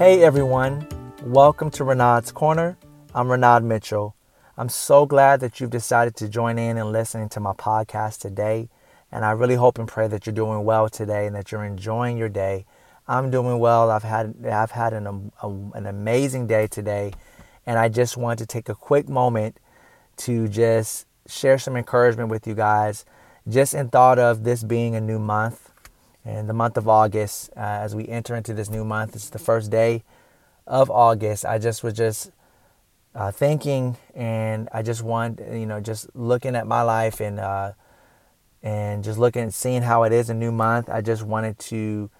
Hey everyone, welcome to Renaud's Corner. I'm Renaud Mitchell. I'm so glad that you've decided to join in and listening to my podcast today. And I really hope and pray that you're doing well today and that you're enjoying your day. I'm doing well. I've had I've had an, a, an amazing day today, and I just want to take a quick moment to just share some encouragement with you guys, just in thought of this being a new month, and the month of August. Uh, as we enter into this new month, it's the first day of August. I just was just uh, thinking, and I just want you know just looking at my life and uh, and just looking and seeing how it is a new month. I just wanted to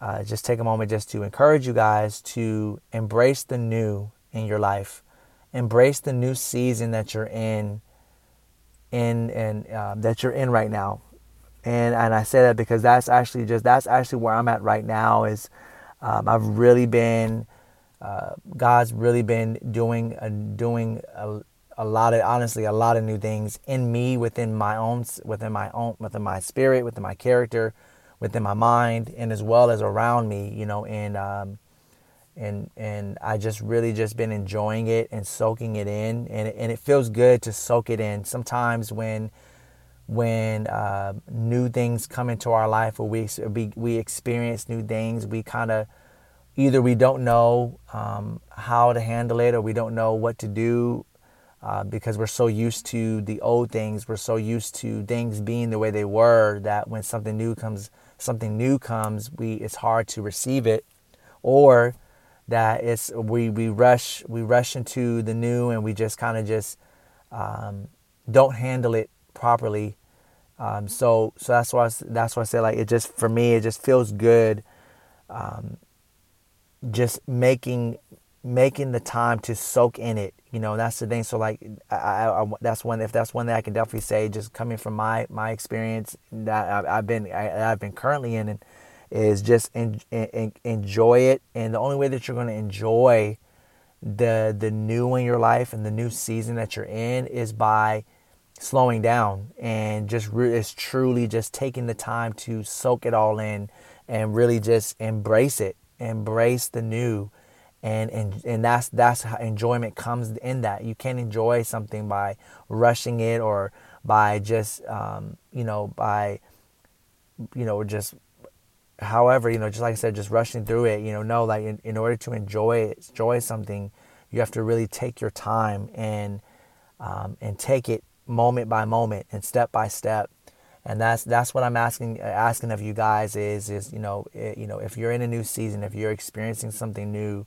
uh, just take a moment just to encourage you guys to embrace the new in your life, embrace the new season that you're in, in and uh, that you're in right now. And and I say that because that's actually just that's actually where I'm at right now. Is um, I've really been uh, God's really been doing uh, doing a, a lot of honestly a lot of new things in me within my own within my own within my spirit within my character within my mind and as well as around me you know and um, and and I just really just been enjoying it and soaking it in and and it feels good to soak it in sometimes when when uh, new things come into our life or we we, experience new things we kind of either we don't know um, how to handle it or we don't know what to do uh, because we're so used to the old things we're so used to things being the way they were that when something new comes something new comes we it's hard to receive it. Or that it's we we rush we rush into the new and we just kind of just um, don't handle it properly um, so so that's why I, that's why I say like it just for me it just feels good um, just making making the time to soak in it you know that's the thing. So like I, I, I, that's one if that's one that i can definitely say just coming from my my experience that I, have been I, have been currently in and is just in, in, enjoy it. And the only way that you're going to enjoy the the new in your life and the new season that you're in is by slowing down and just re- truly just taking the time to soak it all in and really just embrace it embrace the new. And and and that's that's how enjoyment comes in that. You can't enjoy something by rushing it or by just um, you know by you know just however you know just like i said just rushing through it you know no like in, in order to enjoy it enjoy something you have to really take your time and um, and take it moment by moment and step by step and that's that's what I'm asking asking of you guys is is you know it, you know if you're in a new season, if you're experiencing something new,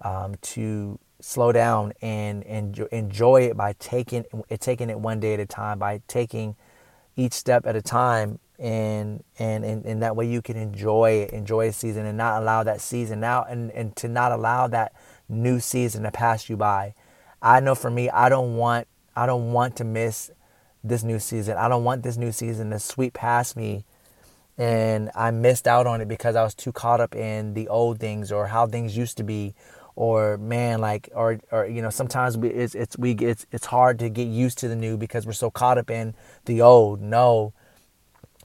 um, to slow down and and enjoy it by taking it taking it one day at a time, by taking each step at a time, and and and, and that way you can enjoy it, enjoy a season, and not allow that season now and and to not allow that new season to pass you by. I know for me, I don't want I don't want to miss this new season. I don't want this new season to sweep past me and I missed out on it because I was too caught up in the old things or how things used to be or man like or or you know sometimes we, it's it's we it's it's hard to get used to the new because we're so caught up in the old. No.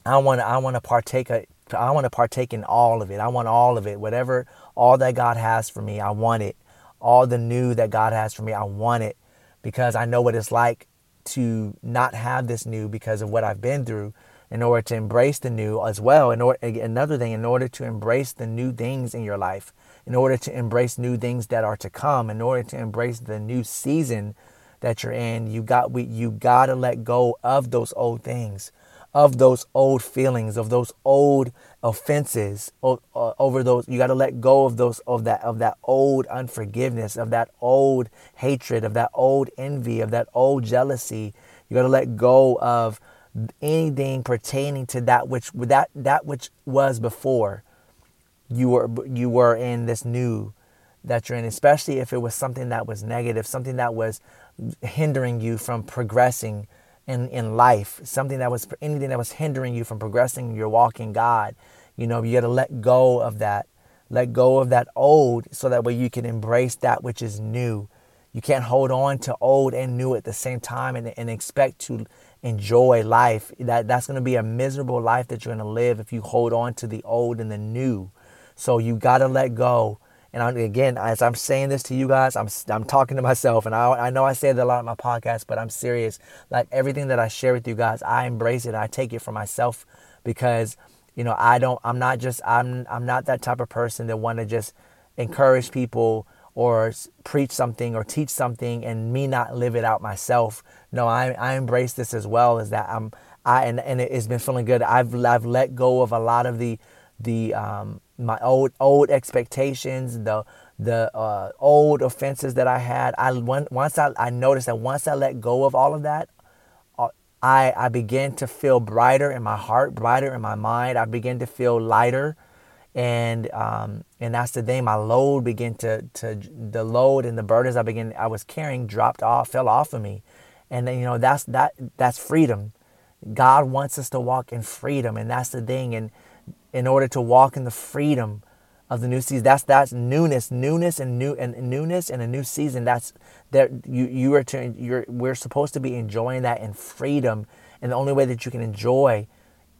I want I want to partake I want to partake in all of it. I want all of it. Whatever all that God has for me, I want it. All the new that God has for me, I want it because I know what it's like to not have this new because of what I've been through in order to embrace the new as well. In order another thing in order to embrace the new things in your life in order to embrace new things that are to come in order to embrace the new season that you're in you got we you got to let go of those old things of those old feelings, of those old offenses, over those. You got to let go of those of that of that old unforgiveness, of that old hatred, of that old envy, of that old jealousy. You got to let go of anything pertaining to that which that that which was before you were you were in this new that you're in especially if it was something that was negative something that was hindering you from progressing in, in life, something that was anything that was hindering you from progressing your walk in God. You know, you got to let go of that. Let go of that old so that way you can embrace that which is new. You can't hold on to old and new at the same time and, and expect to enjoy life. That that's going to be a miserable life that you're going to live if you hold on to the old and the new. So you got to let go And I'm, again, as I'm saying this to you guys, I'm I'm talking to myself, and I I know I say that a lot in my podcast, but I'm serious. Like everything that I share with you guys, I embrace it. I take it for myself because you know I don't. I'm not just. I'm I'm not that type of person that want to just encourage people or preach something or teach something and me not live it out myself. No, I I embrace this as well as that I'm I and, and it's been feeling good. I've I've let go of a lot of the the um my old old expectations, the the uh, old offenses that I had. I once I, I noticed that once I let go of all of that, uh, I I began to feel brighter in my heart, brighter in my mind. I began to feel lighter, and um, and that's the thing. My load began to to the load and the burdens I began I was carrying dropped off, fell off of me, and then you know that's that that's freedom. God wants us to walk in freedom, and that's the thing. And in order to walk in the freedom of the new season. That's that's newness, newness, and new and newness and a new season. That's that you you are to you're we're supposed to be enjoying that in freedom, and the only way that you can enjoy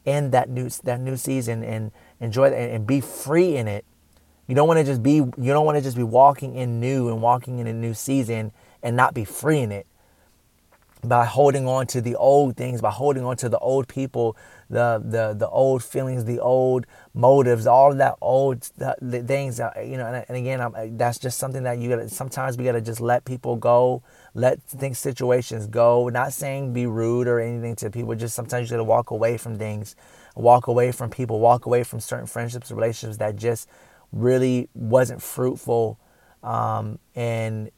in that new that new season and enjoy that and be free in it. You don't want to just be you don't want to just be walking in new and walking in a new season and not be free in it by holding on to the old things, by holding on to the old people, the the the old feelings, the old motives, all of that old the, the things. you know, and, and again, I'm, that's just something that you gotta. Sometimes we got to just let people go, let things, situations go. Not saying be rude or anything to people. Just sometimes you got to walk away from things, walk away from people, walk away from certain friendships, relationships that just really wasn't fruitful, um, and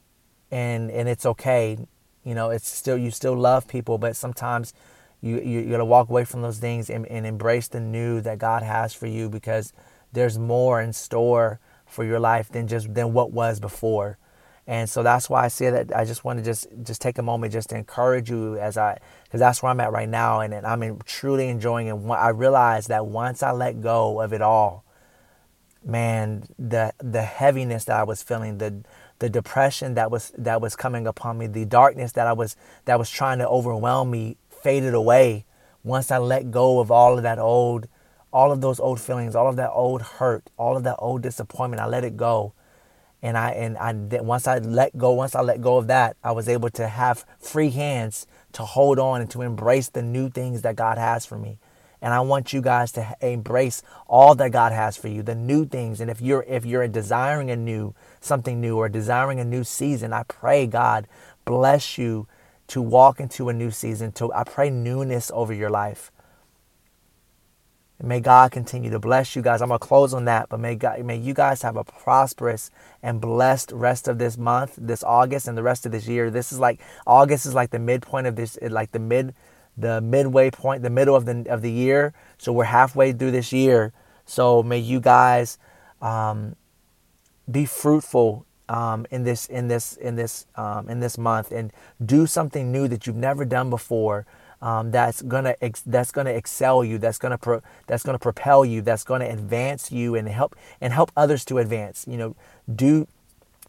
and and it's okay you know, it's still you still love people, but sometimes you you, you got to walk away from those things and, and embrace the new that God has for you because there's more in store for your life than just than what was before. And so that's why I say that I just want to just just take a moment just to encourage you as I because that's where I'm at right now and, and I'm in, truly enjoying it. I realize that once I let go of it all, man, the the heaviness that I was feeling, the the depression that was that was coming upon me, the darkness that I was that was trying to overwhelm me faded away once I let go of all of that old all of those old feelings, all of that old hurt, all of that old disappointment. I let it go. And I and I once I let go, once I let go of that, I was able to have free hands to hold on and to embrace the new things that God has for me. And I want you guys to embrace all that God has for you, the new things. And if you're if you're desiring a new something new or desiring a new season, I pray God bless you to walk into a new season. To I pray newness over your life. May God continue to bless you guys. I'm gonna close on that, but may God, may you guys have a prosperous and blessed rest of this month, this August, and the rest of this year. This is like August is like the midpoint of this, like the mid the midway point, the middle of the of the year. So we're halfway through this year. So may you guys um, be fruitful um, in this in this in this um, in this month and do something new that you've never done before. Um, that's gonna ex- that's gonna excel you. That's gonna pro- that's gonna propel you. That's gonna advance you and help and help others to advance. You know, do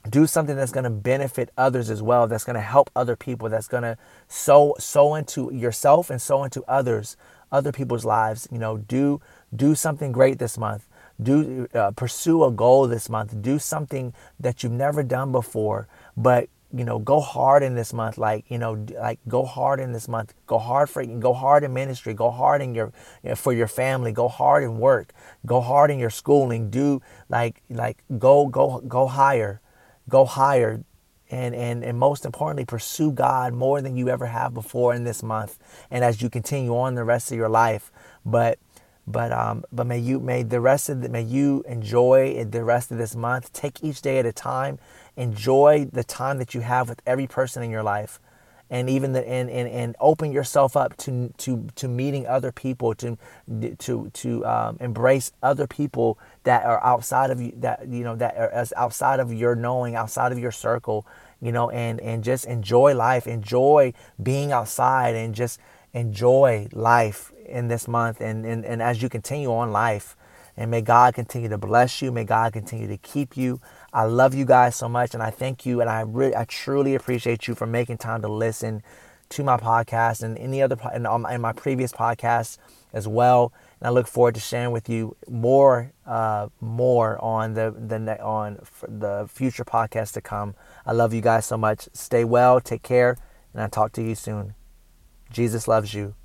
do something that's going to benefit others as well that's going to help other people that's going to sow sow into yourself and sow into others other people's lives. You know do do something great this month. Do uh, pursue a goal this month. Do something that you've never done before but you know go hard in this month. Like you know like go hard in this month. Go hard for go hard in ministry. Go hard in your you know, for your family. Go hard in work. Go hard in your schooling. Do like like go go go higher go higher and, and, and most importantly, pursue God more than you ever have before in this month. And as you continue on the rest of your life, but but um, but may you may the rest of the, may you enjoy the rest of this month. Take each day at a time. Enjoy the time that you have with every person in your life and even the and, and, and open yourself up to to to meeting other people to to to um, embrace other people that are outside of you that you know that are outside of your knowing outside of your circle you know and and just enjoy life. Enjoy being outside and just enjoy life in this month and and, and as you continue on life. And may God continue to bless you. May God continue to keep you I love you guys so much, and I thank you, and I really, I truly appreciate you for making time to listen to my podcast and any other in, in my previous podcasts as well. and I look forward to sharing with you more, uh, more on the the on the future podcast to come. I love you guys so much. Stay well, take care, and I'll talk to you soon. Jesus loves you.